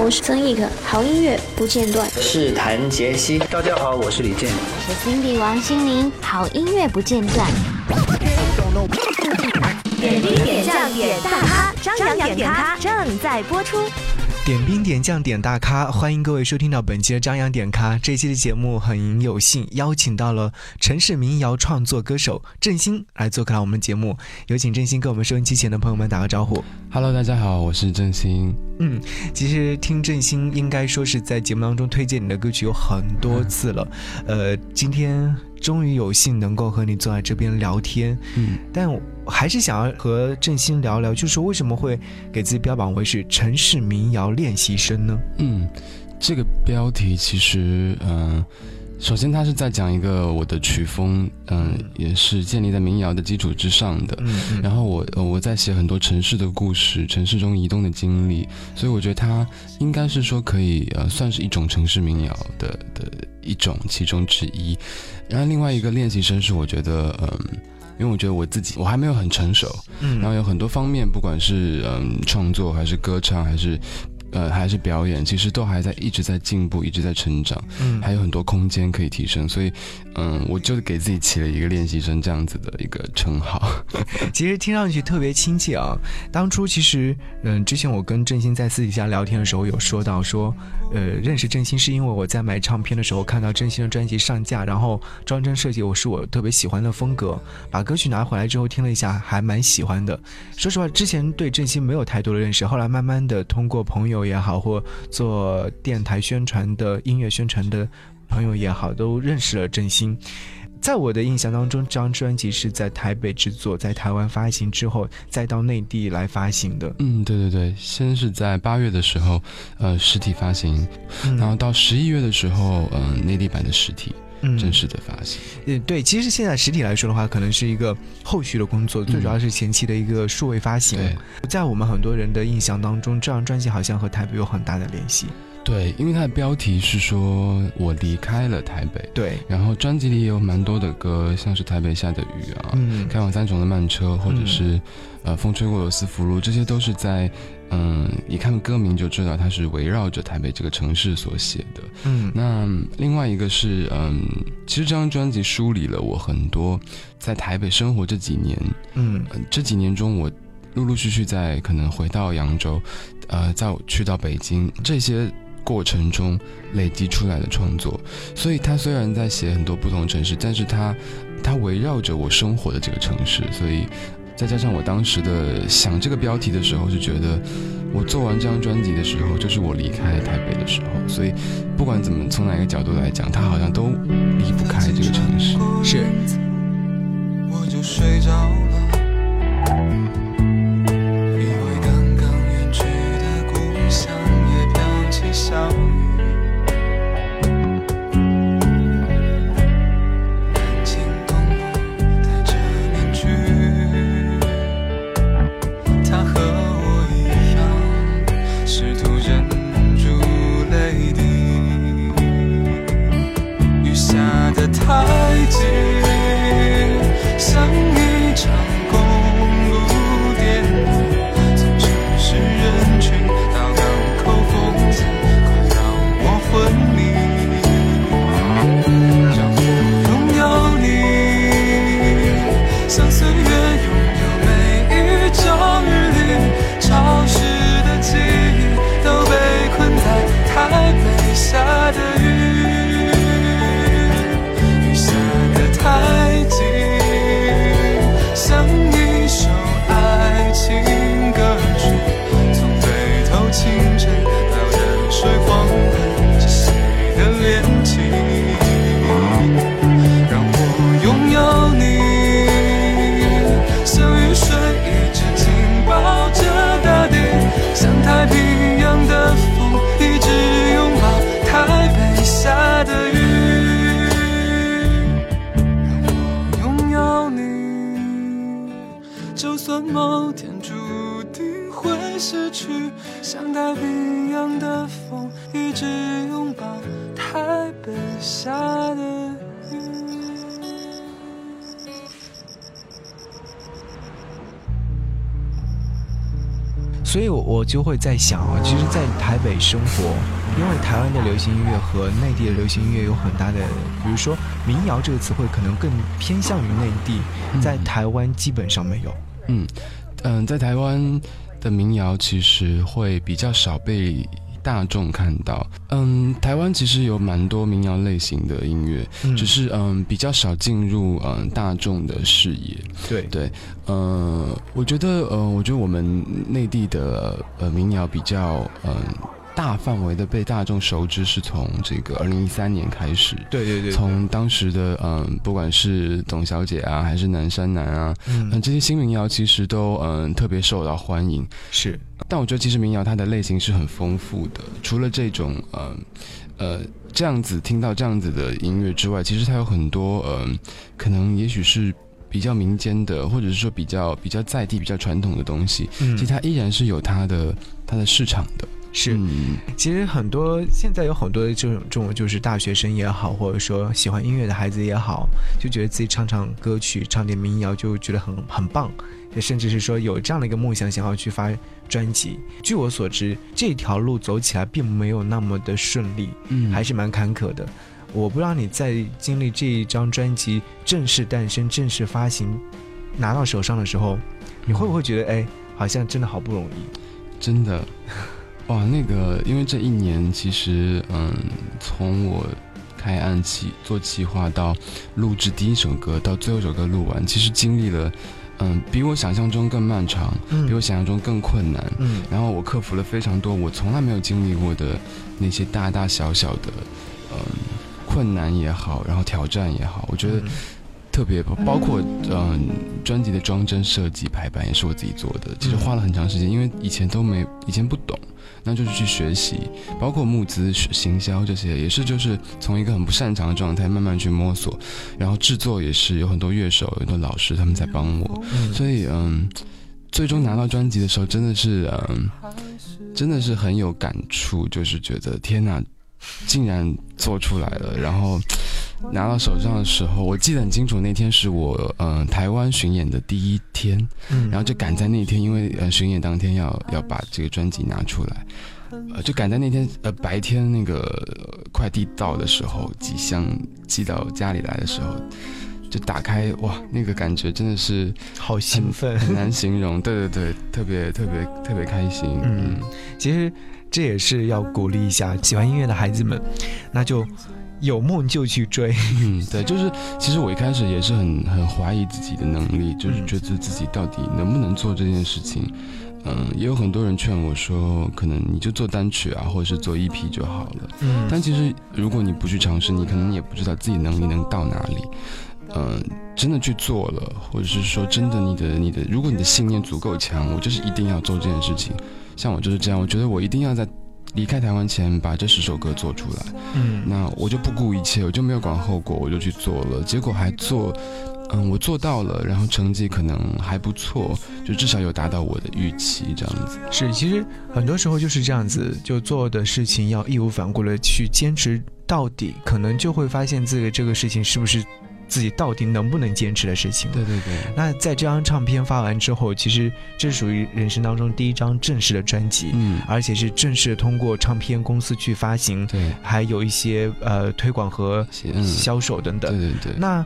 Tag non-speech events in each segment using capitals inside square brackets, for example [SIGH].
我是曾轶可，好音乐不间断。是谭杰希，大家好，我是李健。我是 Cindy 王心凌，好音乐不间断。点滴点赞点大咖，张扬点咖正在播出。点兵点将点大咖，欢迎各位收听到本期的张扬点咖。这期的节目很有幸邀请到了城市民谣创作歌手郑兴来做客我们节目。有请郑兴跟我们收音机前的朋友们打个招呼。Hello，大家好，我是郑兴。嗯，其实听郑兴应该说是在节目当中推荐你的歌曲有很多次了。呃，今天终于有幸能够和你坐在这边聊天。嗯，但我还是想要和郑兴聊聊，就是为什么会给自己标榜为是城市民谣练习生呢？嗯，这个标题其实，嗯。首先，它是在讲一个我的曲风，嗯，也是建立在民谣的基础之上的。嗯然后我我在写很多城市的故事，城市中移动的经历，所以我觉得它应该是说可以呃算是一种城市民谣的的一种其中之一。然后另外一个练习生是我觉得嗯，因为我觉得我自己我还没有很成熟，嗯，然后有很多方面，不管是嗯创作还是歌唱还是。呃，还是表演，其实都还在一直在进步，一直在成长，嗯，还有很多空间可以提升，所以，嗯，我就给自己起了一个练习生这样子的一个称号。[LAUGHS] 其实听上去特别亲切啊。当初其实，嗯，之前我跟郑兴在私底下聊天的时候有说到说，呃，认识郑兴是因为我在买唱片的时候看到郑兴的专辑上架，然后装帧设计我是我特别喜欢的风格，把歌曲拿回来之后听了一下，还蛮喜欢的。说实话，之前对郑兴没有太多的认识，后来慢慢的通过朋友。也好，或做电台宣传的音乐宣传的朋友也好，都认识了郑兴。在我的印象当中，这张专辑是在台北制作，在台湾发行之后，再到内地来发行的。嗯，对对对，先是在八月的时候，呃，实体发行，然后到十一月的时候，嗯，内地版的实体。正式的发行，嗯，对，其实现在实体来说的话，可能是一个后续的工作，最主要是前期的一个数位发行。在我们很多人的印象当中，这张专辑好像和台北有很大的联系。对，因为它的标题是说我离开了台北。对，然后专辑里也有蛮多的歌，像是台北下的雨啊，开往三重的慢车，或者是呃风吹过罗斯福路，这些都是在。嗯，一看歌名就知道它是围绕着台北这个城市所写的。嗯，那另外一个是，嗯，其实这张专辑梳理了我很多在台北生活这几年。嗯，这几年中我陆陆续续在可能回到扬州，呃，在去到北京这些过程中累积出来的创作。所以他虽然在写很多不同城市，但是他他围绕着我生活的这个城市，所以。再加上我当时的想这个标题的时候，就觉得我做完这张专辑的时候，就是我离开台北的时候，所以不管怎么从哪个角度来讲，他好像都离不开这个城市。是。我就睡着了，小雨，轻动戴着面具，他和我一样，试图忍住泪滴，雨下得太急。失去像大冰一样的风一直拥抱台下的雨所以我我就会在想啊其实在台北生活因为台湾的流行音乐和内地的流行音乐有很大的比如说民谣这个词汇可能更偏向于内地在台湾基本上没有。嗯嗯在台湾的民谣其实会比较少被。大众看到，嗯，台湾其实有蛮多民谣类型的音乐，只是嗯比较少进入嗯大众的视野。对对，呃，我觉得呃，我觉得我们内地的呃民谣比较嗯。大范围的被大众熟知是从这个二零一三年开始，对对对，从当时的嗯，不管是董小姐啊，还是南山南啊，嗯，这些新民谣其实都嗯特别受到欢迎。是，但我觉得其实民谣它的类型是很丰富的，除了这种嗯呃这样子听到这样子的音乐之外，其实它有很多嗯可能也许是比较民间的，或者是说比较比较在地、比较传统的东西，其实它依然是有它的它的市场的。是，其实很多现在有很多这种这种就是大学生也好，或者说喜欢音乐的孩子也好，就觉得自己唱唱歌曲、唱点民谣就觉得很很棒，甚至是说有这样的一个梦想，想要去发专辑。据我所知，这条路走起来并没有那么的顺利，嗯，还是蛮坎坷的。我不知道你在经历这一张专辑正式诞生、正式发行、拿到手上的时候，你会不会觉得，哎，好像真的好不容易，真的。哇，那个，因为这一年其实，嗯，从我开案企做企划到录制第一首歌，到最后一首歌录完，其实经历了，嗯，比我想象中更漫长，比我想象中更困难，嗯，然后我克服了非常多我从来没有经历过的那些大大小小的，嗯，困难也好，然后挑战也好，我觉得。特别包括嗯，专辑的装帧设计排版也是我自己做的，其实花了很长时间，因为以前都没以前不懂，那就是去学习，包括募资、行销这些，也是就是从一个很不擅长的状态慢慢去摸索，然后制作也是有很多乐手、有很多老师他们在帮我，所以嗯，最终拿到专辑的时候真的是嗯，真的是很有感触，就是觉得天哪，竟然做出来了，然后。拿到手上的时候，我记得很清楚，那天是我嗯台湾巡演的第一天，然后就赶在那天，因为呃巡演当天要要把这个专辑拿出来，呃就赶在那天呃白天那个快递到的时候，寄箱寄到家里来的时候，就打开哇，那个感觉真的是好兴奋，很难形容，对对对，特别特别特别开心。嗯，其实这也是要鼓励一下喜欢音乐的孩子们，那就。有梦就去追，嗯，对，就是其实我一开始也是很很怀疑自己的能力，就是觉得自己到底能不能做这件事情，嗯，也有很多人劝我说，可能你就做单曲啊，或者是做 EP 就好了，嗯，但其实如果你不去尝试，你可能也不知道自己能力能到哪里，嗯，真的去做了，或者是说真的你的你的，如果你的信念足够强，我就是一定要做这件事情，像我就是这样，我觉得我一定要在。离开台湾前，把这十首歌做出来。嗯，那我就不顾一切，我就没有管后果，我就去做了。结果还做，嗯，我做到了，然后成绩可能还不错，就至少有达到我的预期，这样子。是，其实很多时候就是这样子，就做的事情要义无反顾的去坚持到底，可能就会发现自己这个事情是不是。自己到底能不能坚持的事情。对对对。那在这张唱片发完之后，其实这是属于人生当中第一张正式的专辑，嗯，而且是正式通过唱片公司去发行，对，还有一些呃推广和销售等等。对对对。那。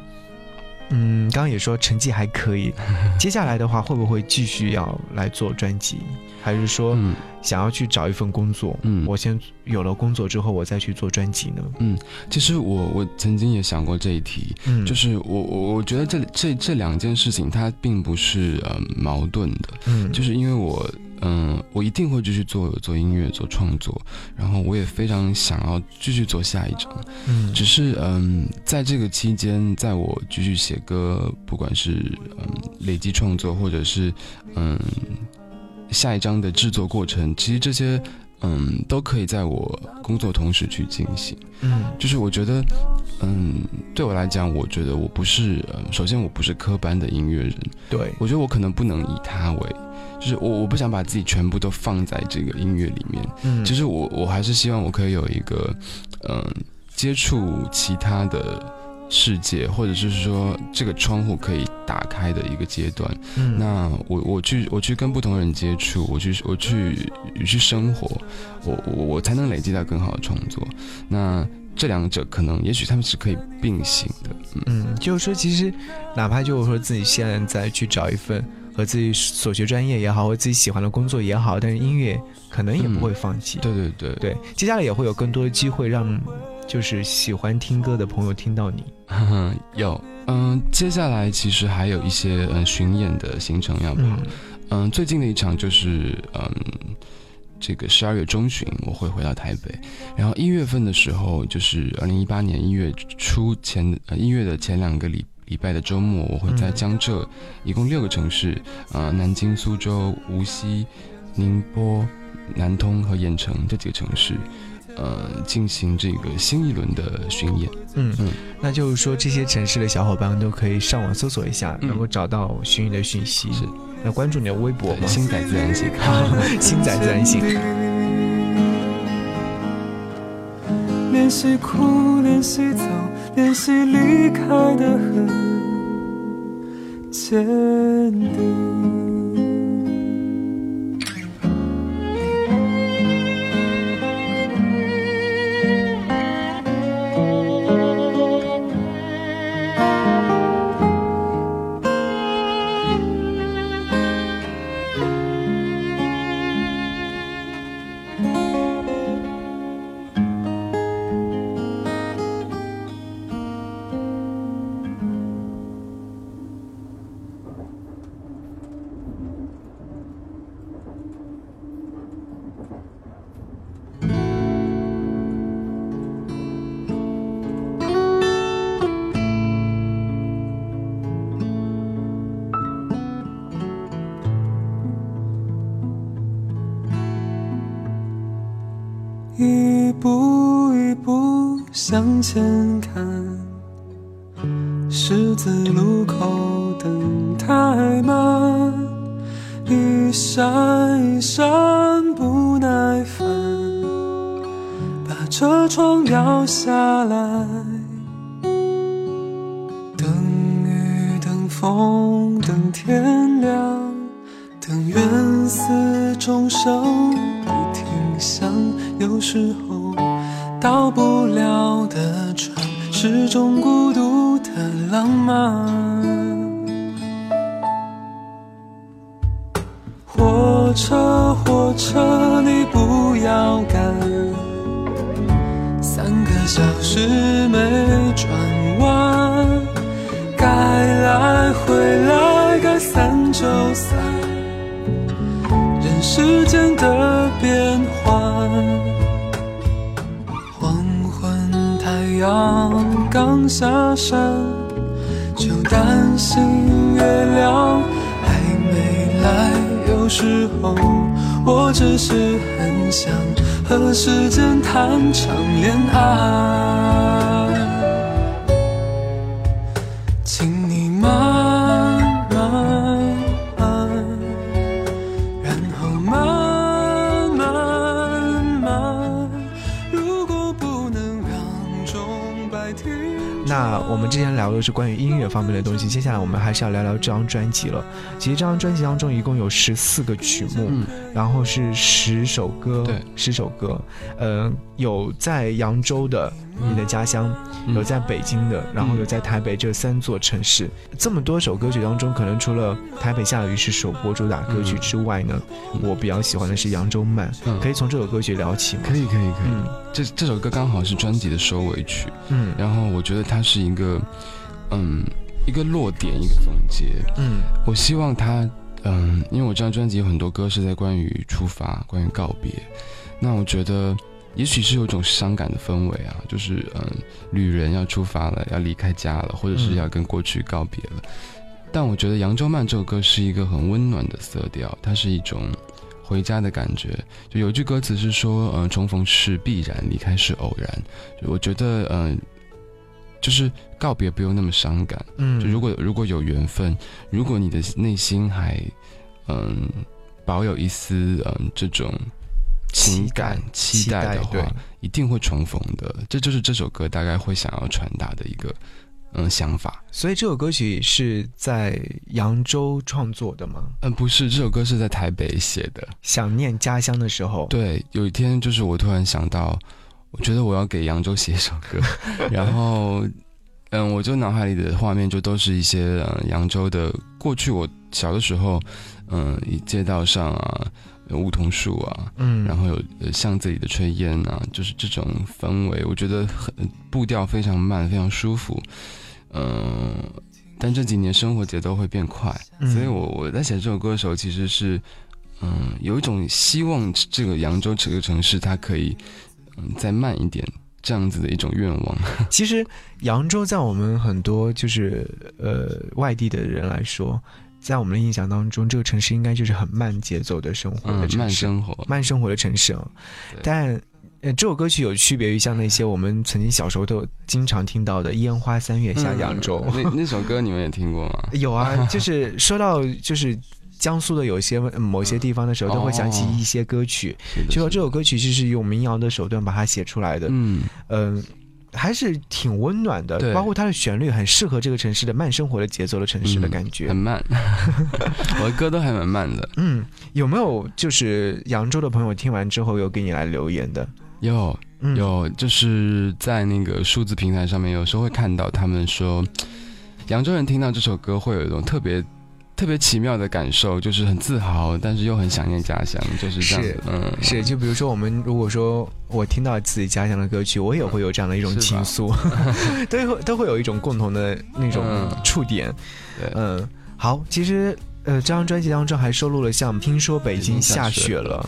嗯，刚刚也说成绩还可以，[LAUGHS] 接下来的话会不会继续要来做专辑，还是说想要去找一份工作？嗯，我先有了工作之后，我再去做专辑呢？嗯，其实我我曾经也想过这一题，嗯，就是我我我觉得这这这两件事情它并不是呃矛盾的，嗯，就是因为我。嗯，我一定会继续做做音乐、做创作，然后我也非常想要继续做下一张。嗯，只是嗯，在这个期间，在我继续写歌，不管是嗯累积创作，或者是嗯下一张的制作过程，其实这些嗯都可以在我工作同时去进行。嗯，就是我觉得，嗯，对我来讲，我觉得我不是，首先我不是科班的音乐人。对，我觉得我可能不能以他为。就是我，我不想把自己全部都放在这个音乐里面。嗯，其实我，我还是希望我可以有一个，嗯，接触其他的世界，或者是说这个窗户可以打开的一个阶段。嗯，那我我去我去跟不同人接触，我去我去去生活，我我我才能累积到更好的创作。那这两者可能也许他们是可以并行的。嗯，就是说，其实哪怕就是说自己现在去找一份和自己所学专业也好，或自己喜欢的工作也好，但是音乐可能也不会放弃。对对对对，接下来也会有更多的机会让就是喜欢听歌的朋友听到你。[LAUGHS] 有，嗯，接下来其实还有一些嗯巡演的行程要跑。嗯，最近的一场就是嗯。这个十二月中旬我会回到台北，然后一月份的时候，就是二零一八年一月初前呃一月的前两个礼礼拜的周末，我会在江浙一共六个城市，呃南京、苏州、无锡、宁波、南通和盐城这几个城市，呃进行这个新一轮的巡演。嗯嗯，那就是说这些城市的小伙伴都可以上网搜索一下，能够找到巡演的讯息。是。来关注你的微博吗？星仔自然醒，[LAUGHS] 星仔自然醒。练习哭，练习走，练习离开的很坚定。一步一步向前看，十字路口等太慢，一闪一闪不耐烦，把车窗摇下来，等雨等风等天亮，等缘死终生。时候到不了的船，是种孤独的浪漫。火车，火车，你不要赶，三个小时没转弯，该来回来，该散就散，人世间的刚刚下山，就担心月亮还没来。有时候，我只是很想和时间谈场恋爱。我们之前聊的是关于音乐方面的东西，接下来我们还是要聊聊这张专辑了。其实这张专辑当中一共有十四个曲目，然后是十首歌，对，十首歌。呃，有在扬州的你的家乡，有在北京的，然后有在台北这三座城市。这么多首歌曲当中，可能除了台北下雨是首播主打歌曲之外呢，我比较喜欢的是扬州慢。可以从这首歌曲聊起吗？可以，可以，可以。这这首歌刚好是专辑的收尾曲，嗯，然后我觉得它。是一个，嗯，一个落点，一个总结。嗯，我希望他，嗯，因为我这张专辑有很多歌是在关于出发，关于告别。那我觉得，也许是有种伤感的氛围啊，就是嗯，旅人要出发了，要离开家了，或者是要跟过去告别了。但我觉得《扬州慢》这首歌是一个很温暖的色调，它是一种回家的感觉。就有句歌词是说，嗯，重逢是必然，离开是偶然。我觉得，嗯。就是告别不用那么伤感，嗯，就如果如果有缘分，如果你的内心还嗯保有一丝嗯这种情感期待的话，一定会重逢的。这就是这首歌大概会想要传达的一个嗯想法。所以这首歌曲是在扬州创作的吗？嗯，不是，这首歌是在台北写的。想念家乡的时候，对，有一天就是我突然想到，我觉得我要给扬州写一首歌，[LAUGHS] 然后。嗯，我就脑海里的画面就都是一些呃扬州的过去，我小的时候，嗯，街道上啊，有梧桐树啊，嗯，然后有巷子里的炊烟啊，就是这种氛围，我觉得很步调非常慢，非常舒服，嗯，但这几年生活节奏会变快，所以我我在写这首歌的时候，其实是嗯有一种希望这个扬州这个城市它可以嗯再慢一点。这样子的一种愿望。[LAUGHS] 其实，扬州在我们很多就是呃外地的人来说，在我们的印象当中，这个城市应该就是很慢节奏的生活的城市，慢生活，慢生活的城市啊。但呃，这首歌曲有区别于像那些我们曾经小时候都经常听到的《烟花三月下扬州》。那那首歌你们也听过吗？[LAUGHS] 有啊，就是说到就是。江苏的有些某些地方的时候，都会想起一些歌曲，就说这首歌曲就是用民谣的手段把它写出来的。嗯嗯，还是挺温暖的，包括它的旋律很适合这个城市的慢生活的节奏的城市的感觉，很慢。[LAUGHS] 我的歌都还蛮慢的。嗯，有没有就是扬州的朋友听完之后有给你来留言的？有有，就是在那个数字平台上面，有时候会看到他们说，[TSK] 扬州人听到这首歌会有一种特别。特别奇妙的感受，就是很自豪，但是又很想念家乡，就是这样。嗯，是。就比如说，我们如果说我听到自己家乡的歌曲，我也会有这样的一种情愫，[LAUGHS] 都会都会有一种共同的那种触点。嗯，好，其实呃，这张专辑当中还收录了像《听说北京下雪了》。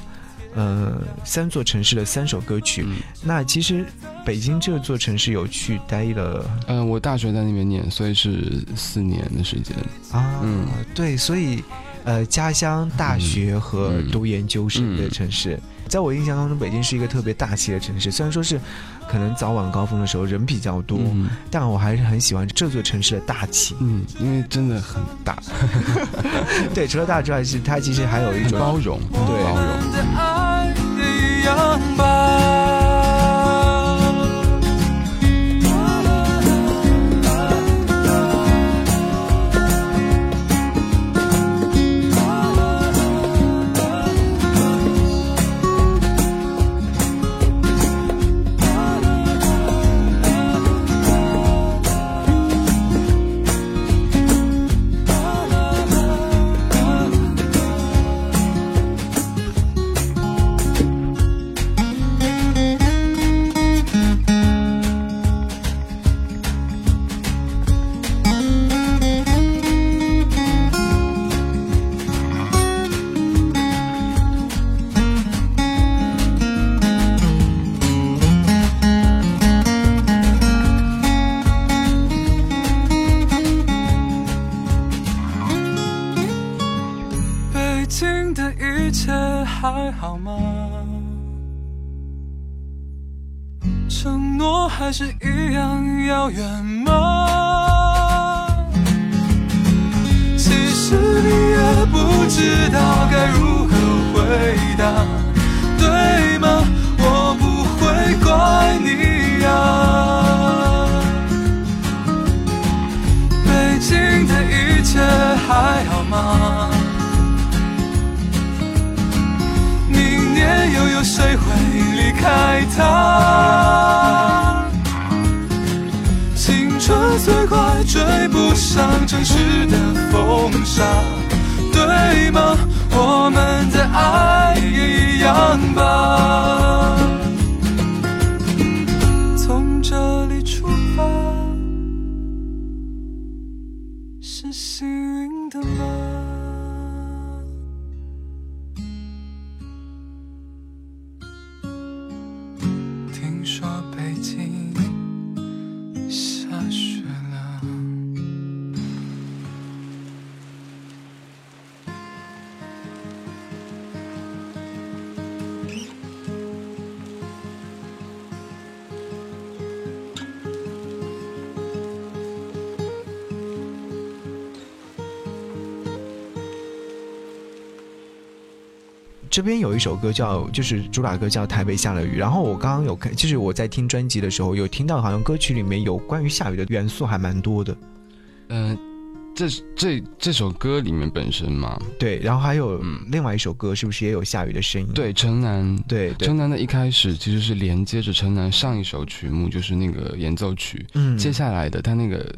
嗯，三座城市的三首歌曲。那其实北京这座城市有去待了。嗯，我大学在那边念，所以是四年的时间啊。嗯，对，所以呃，家乡、大学和读研究生的城市，在我印象当中，北京是一个特别大气的城市。虽然说是可能早晚高峰的时候人比较多，但我还是很喜欢这座城市的大气。嗯，因为真的很大。[LAUGHS] 对，除了大之外，是它其实还有一种包容，对包容。样吧。开她青春虽快追不上城市的风沙对吗？我们的爱一样吧。这边有一首歌叫，就是主打歌叫《台北下了雨》。然后我刚刚有看，就是我在听专辑的时候有听到，好像歌曲里面有关于下雨的元素还蛮多的。嗯。这这这首歌里面本身嘛，对，然后还有另外一首歌，是不是也有下雨的声音？对，城南，对，城南的一开始其实是连接着城南上一首曲目，就是那个演奏曲，嗯，接下来的他那个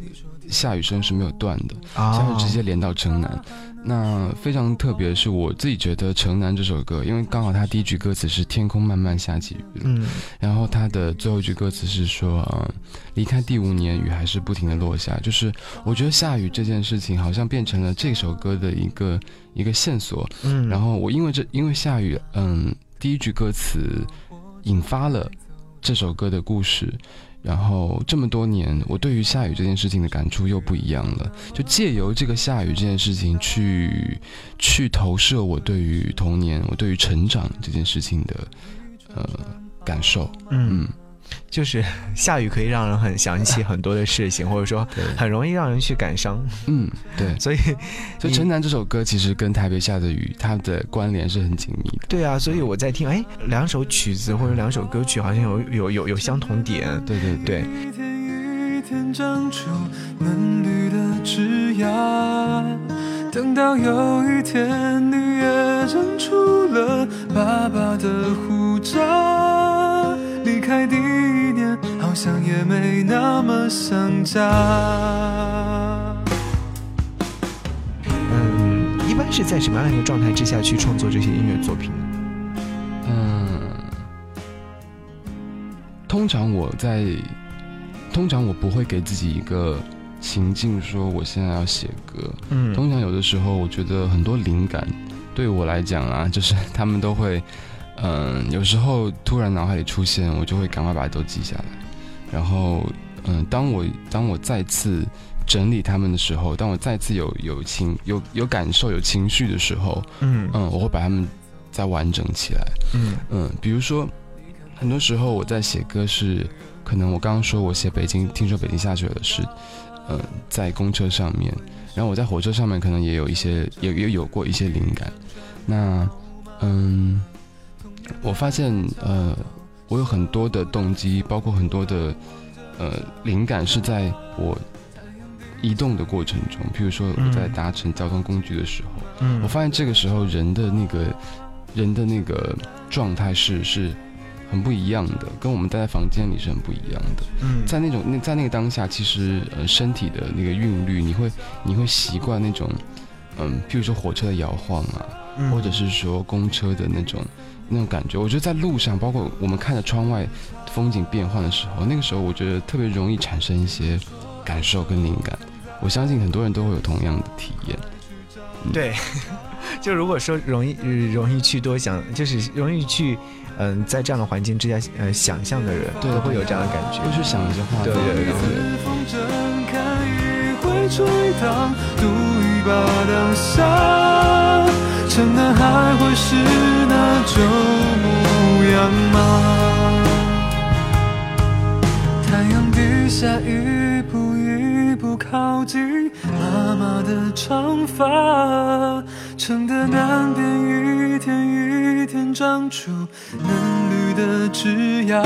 下雨声是没有断的，下雨直接连到城南。那非常特别的是，我自己觉得《城南》这首歌，因为刚好它第一句歌词是“天空慢慢下起雨”，嗯，然后它的最后一句歌词是说“离开第五年，雨还是不停的落下”，就是我觉得下雨这件事情好像变成了这首歌的一个一个线索，嗯，然后我因为这因为下雨，嗯，第一句歌词引发了这首歌的故事。然后这么多年，我对于下雨这件事情的感触又不一样了。就借由这个下雨这件事情，去去投射我对于童年、我对于成长这件事情的呃感受。嗯。就是 [LAUGHS] 下雨可以让人很想起很多的事情，或者说很容易让人去感伤。嗯，对，[LAUGHS] 所以所以《城南》这首歌其实跟台北下的雨，它的关联是很紧密的。对啊，所以我在听，哎，两首曲子或者两首歌曲好像有有有有相同点。对对对。等到有一天你也长出了爸爸的护照。离开第一年，好像也没那么想家。嗯，一般是在什么样的一个状态之下去创作这些音乐作品？嗯，通常我在，通常我不会给自己一个情境，说我现在要写歌。嗯，通常有的时候，我觉得很多灵感对我来讲啊，就是 [LAUGHS] 他们都会。嗯，有时候突然脑海里出现，我就会赶快把它都记下来。然后，嗯，当我当我再次整理他们的时候，当我再次有有情有有感受有情绪的时候，嗯嗯，我会把它们再完整起来。嗯嗯，比如说，很多时候我在写歌是，可能我刚刚说我写北京，听说北京下雪了，是，嗯，在公车上面，然后我在火车上面可能也有一些也也有过一些灵感。那，嗯。我发现，呃，我有很多的动机，包括很多的，呃，灵感是在我移动的过程中。譬如说，我在搭乘交通工具的时候，嗯，我发现这个时候人的那个人的那个状态是是很不一样的，跟我们待在房间里是很不一样的。嗯，在那种那在那个当下，其实呃，身体的那个韵律，你会你会习惯那种，嗯，譬如说火车的摇晃啊，或者是说公车的那种。那种感觉，我觉得在路上，包括我们看着窗外风景变换的时候，那个时候我觉得特别容易产生一些感受跟灵感。我相信很多人都会有同样的体验。[LAUGHS] 对，[LAUGHS] 就如果说容易容易去多想，就是容易去嗯，在这样的环境之下呃想象的人，对，会有这样的感觉，会去想一些话。对对对对。城南还会是那旧模样吗？太阳底下一步一步靠近妈妈的长发，城的南边一天一天长出嫩绿的枝桠。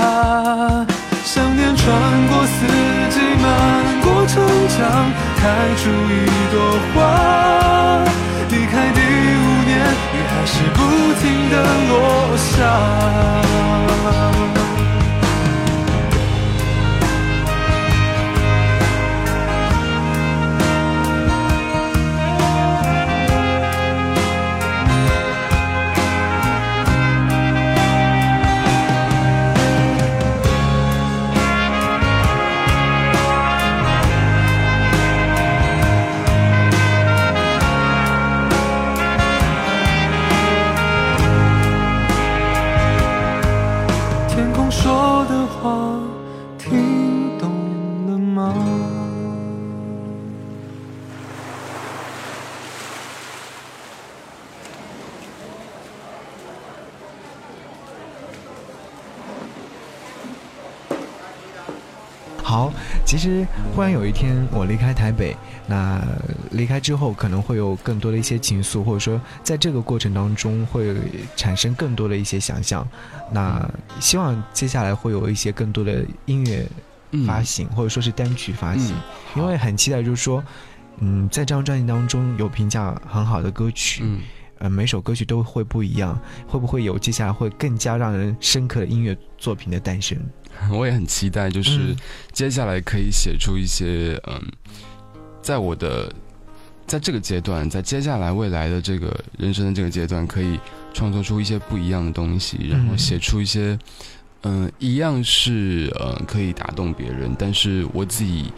想念穿过四季，漫过城墙，开出一朵花。离开第五。雨还是不停的落下。忽然有一天我离开台北，那离开之后可能会有更多的一些情愫，或者说在这个过程当中会产生更多的一些想象。那希望接下来会有一些更多的音乐发行，或者说是单曲发行，因为很期待，就是说，嗯，在这张专辑当中有评价很好的歌曲，嗯，呃，每首歌曲都会不一样，会不会有接下来会更加让人深刻的音乐作品的诞生？我也很期待，就是接下来可以写出一些，嗯，在我的在这个阶段，在接下来未来的这个人生的这个阶段，可以创作出一些不一样的东西，然后写出一些，嗯，一样是呃可以打动别人，但是我自己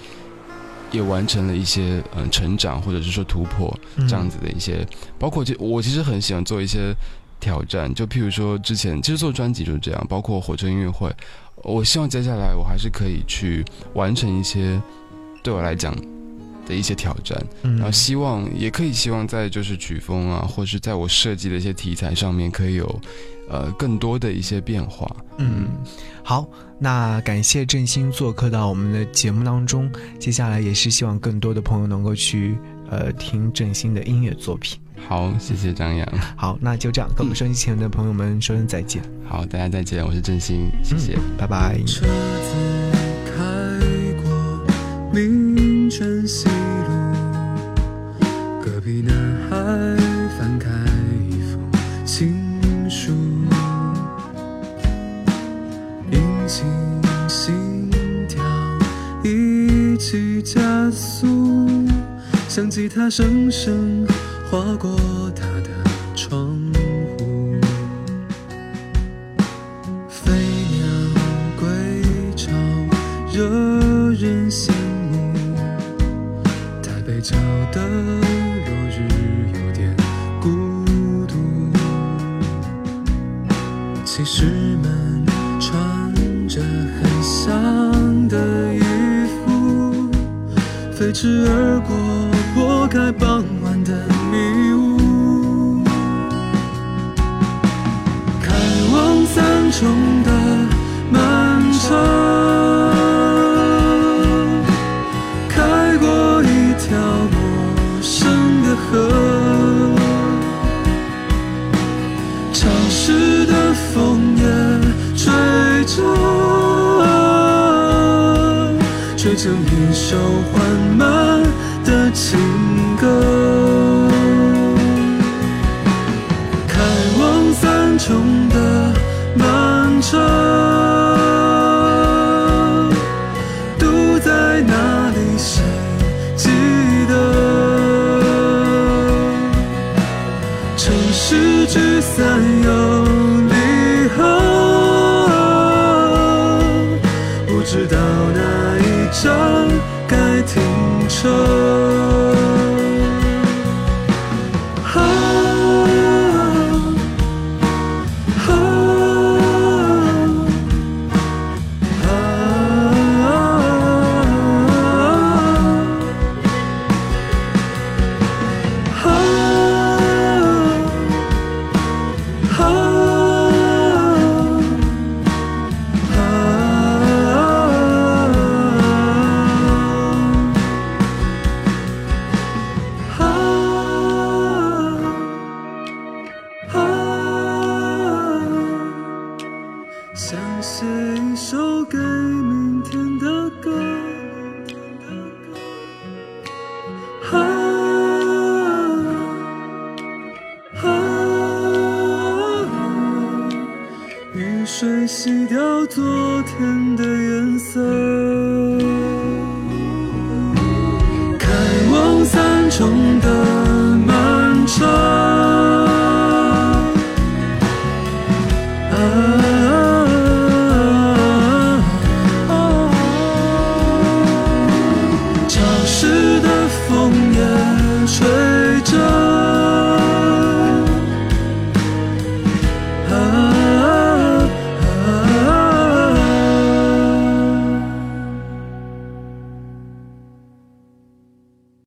也完成了一些嗯成长或者是说突破这样子的一些，包括就我其实很喜欢做一些挑战，就譬如说之前其实做专辑就是这样，包括火车音乐会。我希望接下来我还是可以去完成一些对我来讲的一些挑战，嗯然后希望也可以希望在就是曲风啊，或是在我设计的一些题材上面可以有呃更多的一些变化。嗯，好，那感谢振兴做客到我们的节目当中，接下来也是希望更多的朋友能够去呃听振兴的音乐作品。好，谢谢张扬。好，那就这样，跟我们收音机前的朋友们说声再见。好，大家再见，我是郑兴，谢谢，拜拜。车子开过民权西路，隔壁男孩翻开一封情书，引擎心跳一起加速，像吉他声声。划过他的窗户，飞鸟归巢，惹人羡慕。台北角的落日有点孤独，骑士们穿着很像的衣服，飞驰而过，拨开傍中的漫长，想写一首歌。